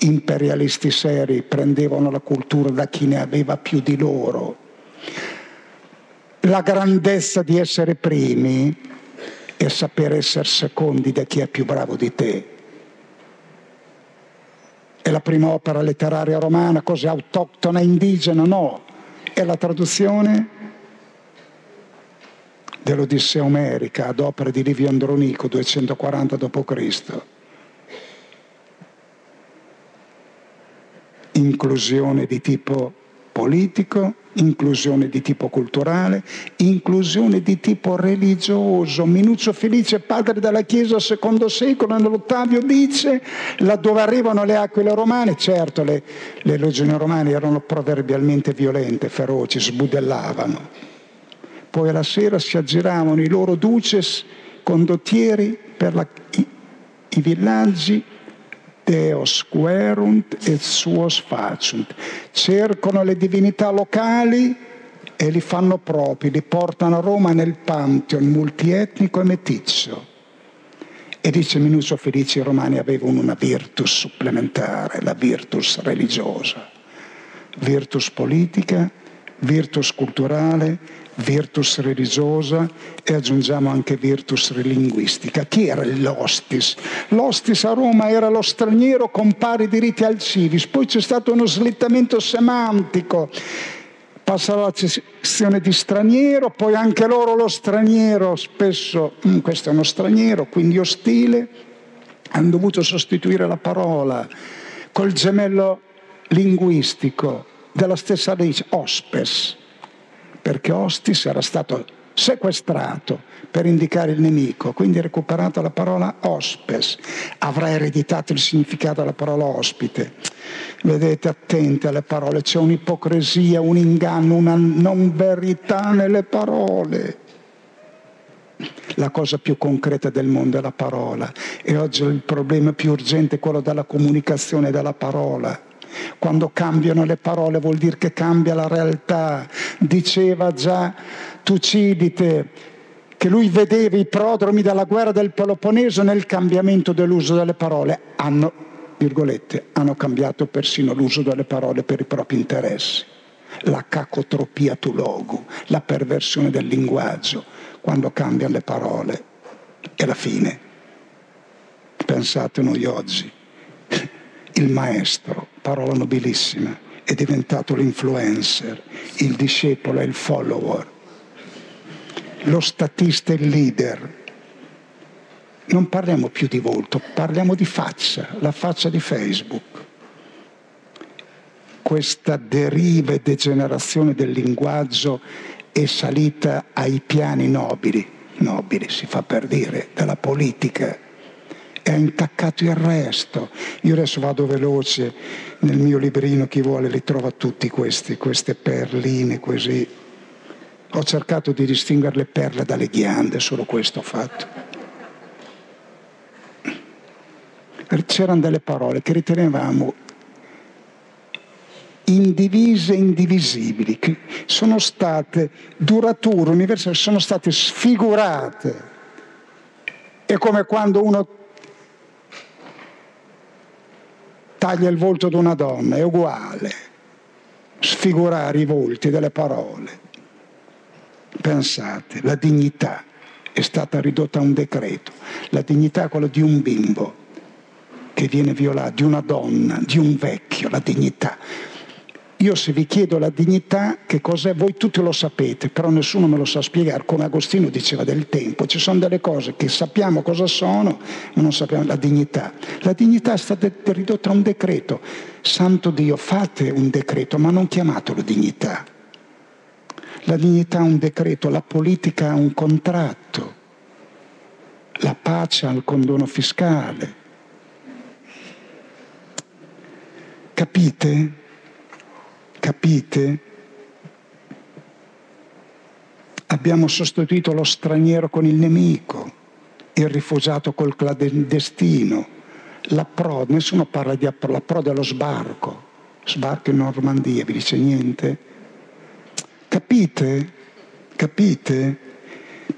Speaker 3: Imperialisti seri prendevano la cultura da chi ne aveva più di loro la grandezza di essere primi è sapere essere secondi da chi è più bravo di te. È la prima opera letteraria romana, così autoctona, indigena? No. È la traduzione dell'Odissea Omerica ad opera di Livio Andronico, 240 d.C. Inclusione di tipo politico, inclusione di tipo culturale, inclusione di tipo religioso. Minuccio Felice, padre della Chiesa secondo secolo, nell'Ottavio dice, laddove arrivano le aquile romane, certo le, le legioni romane erano proverbialmente violente, feroci, sbudellavano. Poi alla sera si aggiravano i loro duces condottieri per la, i, i villaggi Deus querunt et suos faciunt. Cercano le divinità locali e li fanno propri, li portano a Roma nel Pantheon multietnico e meticcio. E dice Minuccio Felici, i romani avevano una virtus supplementare, la virtus religiosa, virtus politica, virtus culturale, virtus religiosa e aggiungiamo anche virtus linguistica. Chi era l'ostis? L'ostis a Roma era lo straniero con pari diritti al civis, poi c'è stato uno slittamento semantico passa l'accezione di straniero, poi anche loro lo straniero, spesso mm, questo è uno straniero, quindi ostile, hanno dovuto sostituire la parola col gemello linguistico della stessa radice, ospes, perché ostis era stato sequestrato per indicare il nemico, quindi recuperato la parola ospes, avrà ereditato il significato della parola ospite. Vedete, attenti alle parole, c'è un'ipocrisia, un inganno, una non verità nelle parole. La cosa più concreta del mondo è la parola e oggi il problema più urgente è quello della comunicazione della parola. Quando cambiano le parole vuol dire che cambia la realtà. Diceva già Tucidide che lui vedeva i prodromi della guerra del Peloponneso nel cambiamento dell'uso delle parole. Hanno, virgolette, hanno cambiato persino l'uso delle parole per i propri interessi. La cacotropia tu logu, la perversione del linguaggio, quando cambiano le parole. E la fine. Pensate noi oggi. Il maestro, parola nobilissima, è diventato l'influencer, il discepolo e il follower lo statista e il leader. Non parliamo più di volto, parliamo di faccia, la faccia di Facebook. Questa deriva e degenerazione del linguaggio è salita ai piani nobili, nobili si fa per dire, della politica, e ha intaccato il resto. Io adesso vado veloce nel mio librino, chi vuole li trova tutti questi, queste perline così ho cercato di distinguere le perle dalle ghiande, solo questo ho fatto. C'erano delle parole che ritenevamo indivise e indivisibili, che sono state durature, universali, sono state sfigurate. È come quando uno taglia il volto di una donna, è uguale, sfigurare i volti delle parole. Pensate, la dignità è stata ridotta a un decreto, la dignità è quella di un bimbo che viene violato, di una donna, di un vecchio, la dignità. Io se vi chiedo la dignità, che cos'è? Voi tutti lo sapete, però nessuno me lo sa spiegare, come Agostino diceva del tempo. Ci sono delle cose che sappiamo cosa sono, ma non sappiamo la dignità. La dignità è stata ridotta a un decreto. Santo Dio, fate un decreto, ma non chiamatelo dignità. La dignità ha un decreto, la politica ha un contratto, la pace ha il condono fiscale. Capite? Capite? Abbiamo sostituito lo straniero con il nemico, il rifugiato col clandestino, l'approdo, nessuno parla di approdo, l'approdo è lo sbarco, sbarco in Normandia, vi dice niente? Capite? Capite?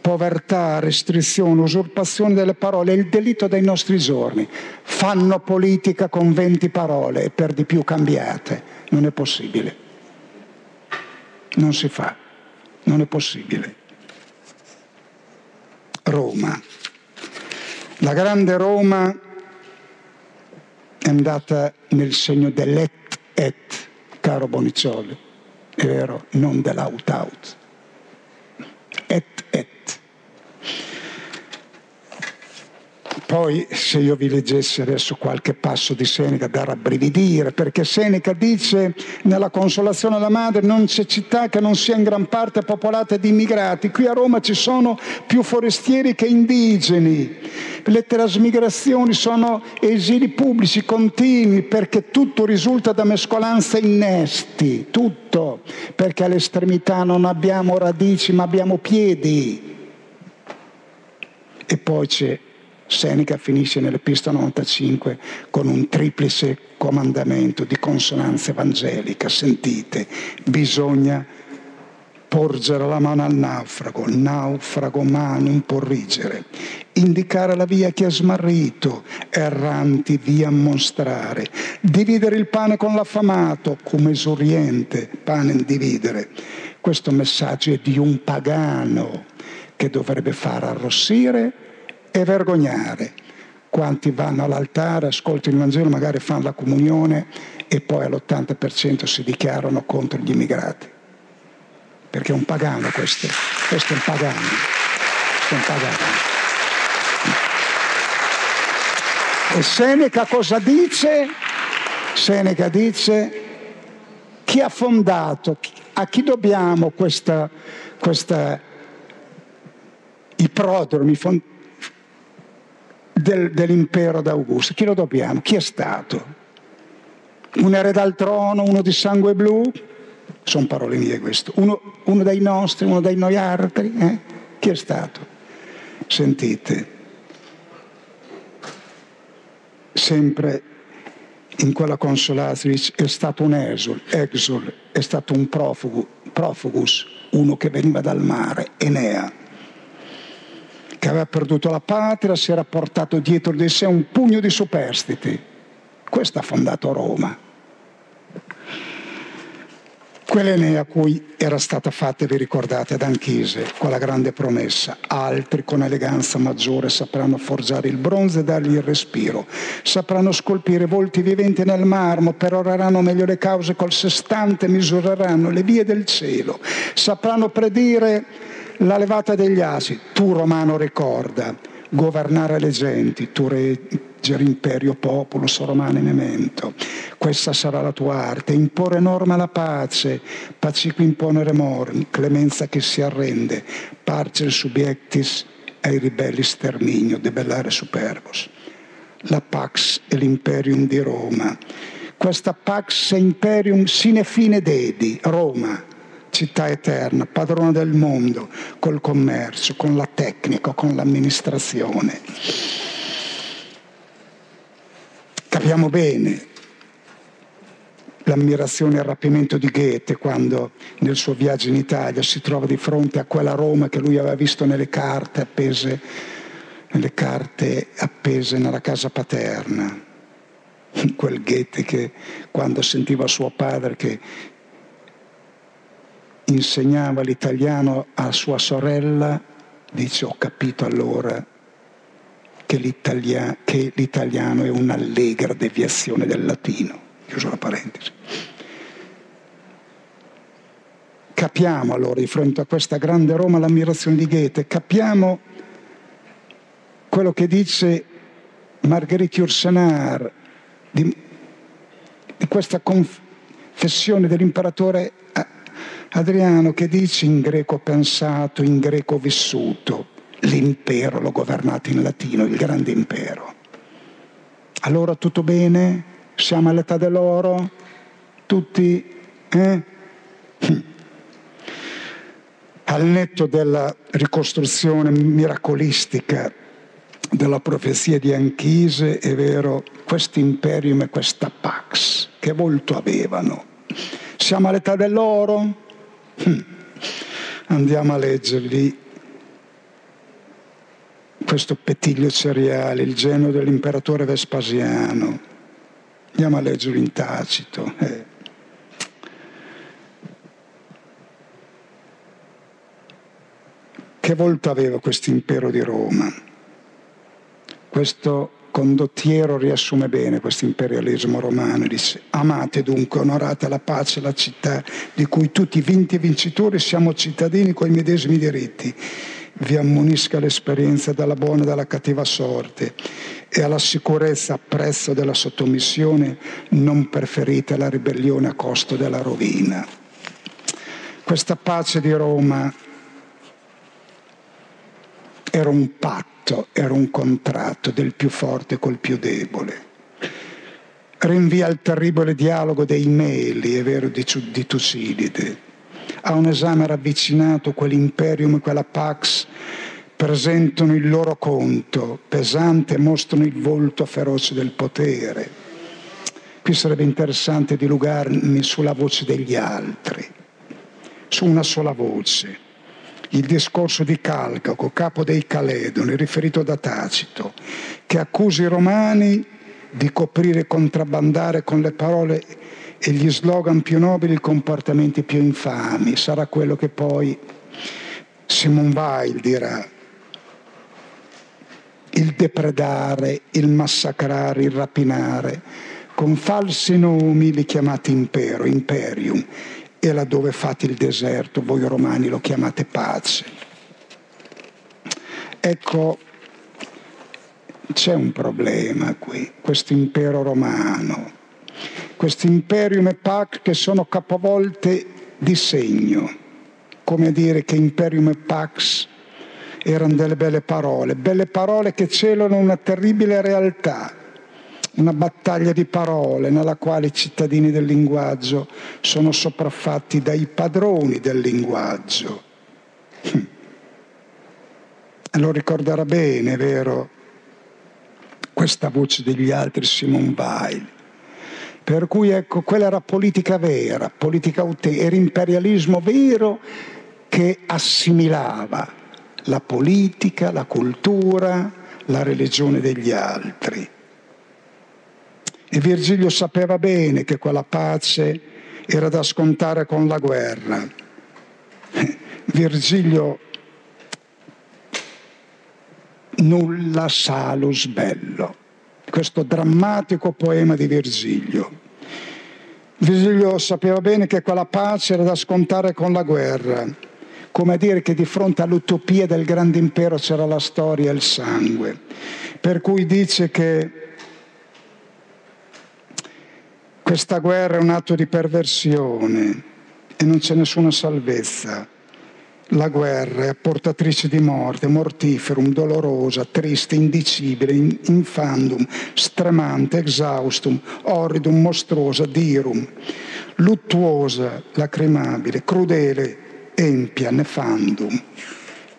Speaker 3: Povertà, restrizione, usurpazione delle parole il delitto dei nostri giorni. Fanno politica con 20 parole e per di più cambiate. Non è possibile. Non si fa. Non è possibile. Roma. La grande Roma è andata nel segno dell'et et, caro Boniccioli è vero, non dell'out-out. Et, et. Poi se io vi leggessi adesso qualche passo di Seneca da rabbrividire, perché Seneca dice nella consolazione alla madre non c'è città che non sia in gran parte popolata di immigrati, qui a Roma ci sono più forestieri che indigeni, le trasmigrazioni sono esili pubblici continui perché tutto risulta da mescolanza innesti, tutto, perché all'estremità non abbiamo radici ma abbiamo piedi. E poi c'è Seneca finisce nell'Epistola 95 con un triplice comandamento di consonanza evangelica. Sentite, bisogna porgere la mano al naufrago, naufrago manum porrigere, indicare la via che è smarrito, erranti via mostrare, dividere il pane con l'affamato, come esoriente, pane dividere. Questo messaggio è di un pagano che dovrebbe far arrossire e vergognare. Quanti vanno all'altare, ascoltano il Vangelo, magari fanno la comunione e poi all'80% si dichiarano contro gli immigrati. Perché è un pagano questo, questo è un pagano, questo è un pagano. E Seneca cosa dice? Seneca dice chi ha fondato, a chi dobbiamo questa, questa i prodromi del, dell'impero d'Augusto. Chi lo dobbiamo? Chi è stato? Un erede al trono, uno di sangue blu? Sono parole mie questo. Uno, uno dei nostri, uno dei noi altri? Eh? Chi è stato? Sentite, sempre in quella consolazione è stato un esul, exul, è stato un profugo, profugus, uno che veniva dal mare, Enea che aveva perduto la patria, si era portato dietro di sé un pugno di superstiti. Questo ha fondato Roma. Quell'Enea cui era stata fatta, vi ricordate, ad Anchise, quella grande promessa. Altri con eleganza maggiore sapranno forgiare il bronzo e dargli il respiro. Sapranno scolpire volti viventi nel marmo, peroreranno meglio le cause col sestante, misureranno le vie del cielo. Sapranno predire la levata degli asi, tu romano ricorda, governare le genti, tu reggere imperio populus romane memento. Questa sarà la tua arte, imporre norma alla pace, pacifico imponere morm, clemenza che si arrende, parcel subiectis ai ribelli sterminio, debellare superbos. La Pax e l'imperium di Roma. Questa Pax e imperium sine fine dedi, Roma, città eterna, padrona del mondo, col commercio, con la tecnica, con l'amministrazione. Capiamo bene l'ammirazione e il rapimento di Goethe quando nel suo viaggio in Italia si trova di fronte a quella Roma che lui aveva visto nelle carte appese, nelle carte appese nella casa paterna. Quel Goethe che quando sentiva suo padre che insegnava l'italiano a sua sorella, dice ho capito allora che, l'italia- che l'italiano è un'allegra deviazione del latino. Chiuso la parentesi. Capiamo allora di fronte a questa grande Roma l'ammirazione di Goethe, capiamo quello che dice Marguerite Yourcenar di, di questa confessione dell'imperatore Adriano che dice in greco pensato, in greco vissuto, l'impero l'ho governato in latino, il grande impero. Allora tutto bene? Siamo all'età dell'oro? Tutti? Eh? Al netto della ricostruzione miracolistica della profezia di Anchise, è vero, questo imperium e questa pax, che volto avevano? Siamo all'età dell'oro? Andiamo a leggerli questo pettiglio cereale, il genio dell'imperatore Vespasiano. Andiamo a leggerlo in tacito. Eh. Che volta aveva questo impero di Roma? Questo Condottiero riassume bene questo imperialismo romano, dice amate dunque, onorate la pace, la città di cui tutti vinti e vincitori siamo cittadini con i medesimi diritti. Vi ammonisca l'esperienza della buona e della cattiva sorte e alla sicurezza a prezzo della sottomissione non preferite la ribellione a costo della rovina. Questa pace di Roma era un patto era un contratto del più forte col più debole. Rinvia al terribile dialogo dei Meli, è vero, di, di Tucidide. A un esame ravvicinato quell'imperium, quella pax, presentano il loro conto pesante e mostrano il volto feroce del potere. Qui sarebbe interessante dilugarmi sulla voce degli altri, su una sola voce. Il discorso di Calcaco, capo dei Caledoni, riferito da Tacito, che accusa i romani di coprire e contrabbandare con le parole e gli slogan più nobili i comportamenti più infami. Sarà quello che poi Simon Weil dirà il depredare, il massacrare, il rapinare, con falsi nomi li chiamate impero, imperium, e laddove fate il deserto, voi romani lo chiamate pace. Ecco, c'è un problema qui, questo impero romano, questo imperium e pax che sono capovolte di segno, come dire che imperium e pax erano delle belle parole, belle parole che celano una terribile realtà, una battaglia di parole nella quale i cittadini del linguaggio sono sopraffatti dai padroni del linguaggio. Lo ricorderà bene, vero? Questa voce degli altri Simon Weil. Per cui ecco, quella era politica vera, politica autentica, era imperialismo vero che assimilava la politica, la cultura, la religione degli altri. E Virgilio sapeva bene che quella pace era da scontare con la guerra. Virgilio nulla salus bello, questo drammatico poema di Virgilio. Virgilio sapeva bene che quella pace era da scontare con la guerra come a dire che di fronte all'utopia del grande impero c'era la storia e il sangue. Per cui dice che questa guerra è un atto di perversione e non c'è nessuna salvezza. La guerra è portatrice di morte, mortiferum, dolorosa, triste, indicibile, infandum, stremante, exhaustum, orridum, mostruosa, dirum, luttuosa, lacrimabile, crudele, empia, nefandum,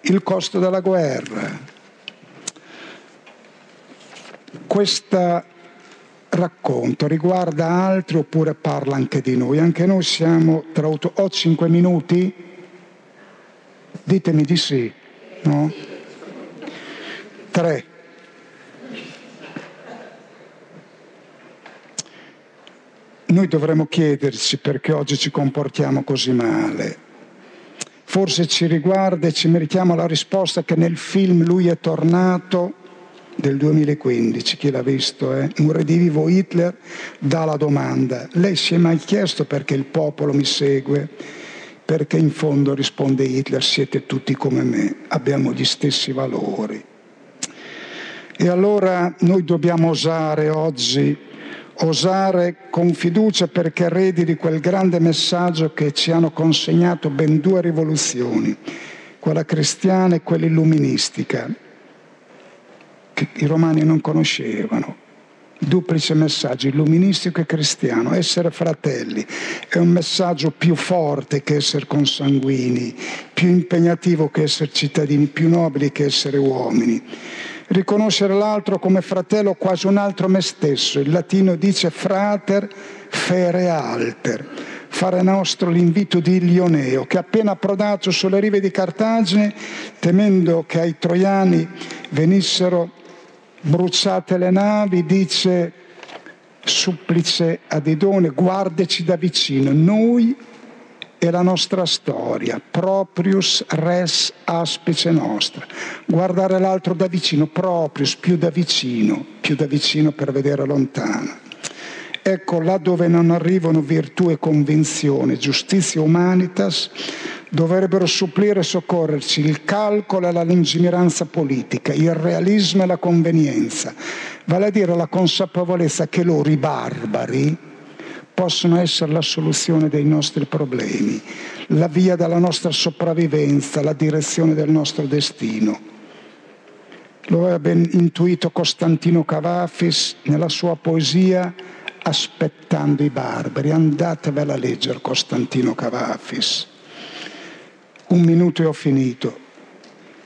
Speaker 3: il costo della guerra. Questo racconto riguarda altri oppure parla anche di noi? Anche noi siamo tra auto... Ho cinque minuti? Ditemi di sì, no? Tre. Noi dovremmo chiederci perché oggi ci comportiamo così male forse ci riguarda e ci meritiamo la risposta che nel film Lui è tornato del 2015, chi l'ha visto, eh? un redivivo Hitler dà la domanda, lei si è mai chiesto perché il popolo mi segue? Perché in fondo risponde Hitler, siete tutti come me, abbiamo gli stessi valori. E allora noi dobbiamo osare oggi osare con fiducia perché eredi di quel grande messaggio che ci hanno consegnato ben due rivoluzioni, quella cristiana e quella illuministica, che i romani non conoscevano. Duplice messaggio, illuministico e cristiano. Essere fratelli è un messaggio più forte che essere consanguini, più impegnativo che essere cittadini, più nobili che essere uomini riconoscere l'altro come fratello quasi un altro me stesso. Il latino dice frater fere alter, fare nostro l'invito di Ilioneo, che appena approdato sulle rive di Cartagine, temendo che ai troiani venissero bruciate le navi, dice supplice ad Idone, guardaci da vicino, noi è la nostra storia, proprius res aspice nostra. Guardare l'altro da vicino, proprius, più da vicino, più da vicino per vedere lontano. Ecco, là dove non arrivano virtù e convinzione, giustizia humanitas, dovrebbero supplire e soccorrerci il calcolo e la lungimiranza politica, il realismo e la convenienza, vale a dire la consapevolezza che loro, i barbari, possono essere la soluzione dei nostri problemi, la via della nostra sopravvivenza, la direzione del nostro destino. Lo aveva ben intuito Costantino Cavafis nella sua poesia Aspettando i barbari. Andatevela a leggere Costantino Cavafis. Un minuto e ho finito.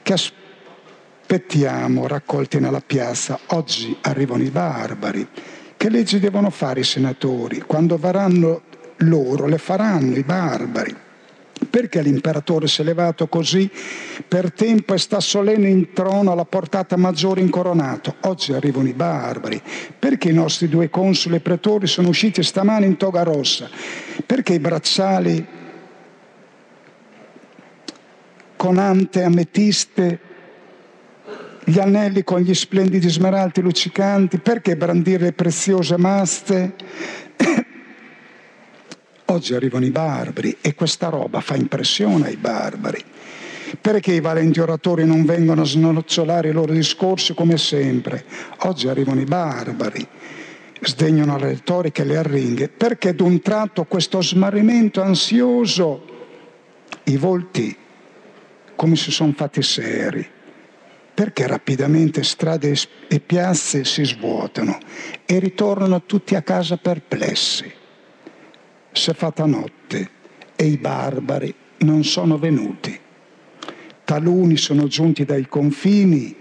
Speaker 3: Che aspettiamo raccolti nella piazza. Oggi arrivano i barbari. Che leggi devono fare i senatori? Quando varranno loro, le faranno i barbari. Perché l'imperatore si è levato così per tempo e sta solenne in trono alla portata maggiore incoronato? Oggi arrivano i barbari. Perché i nostri due consoli e pretori sono usciti stamane in toga rossa? Perché i bracciali con ante ametiste, gli anelli con gli splendidi smeraldi luccicanti? Perché brandire le preziose maste? Oggi arrivano i barbari e questa roba fa impressione ai barbari. Perché i valenti oratori non vengono a snocciolare i loro discorsi come sempre? Oggi arrivano i barbari, sdegnano le retoriche e le arringhe. Perché d'un tratto questo smarrimento ansioso, i volti come si sono fatti seri? Perché rapidamente strade e piazze si svuotano e ritornano tutti a casa perplessi? Si è fatta notte e i barbari non sono venuti. Taluni sono giunti dai confini,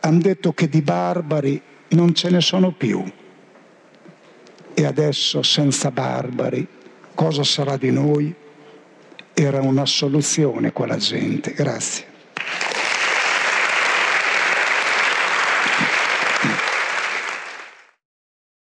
Speaker 3: hanno detto che di barbari non ce ne sono più. E adesso, senza barbari, cosa sarà di noi? Era una soluzione quella gente. Grazie.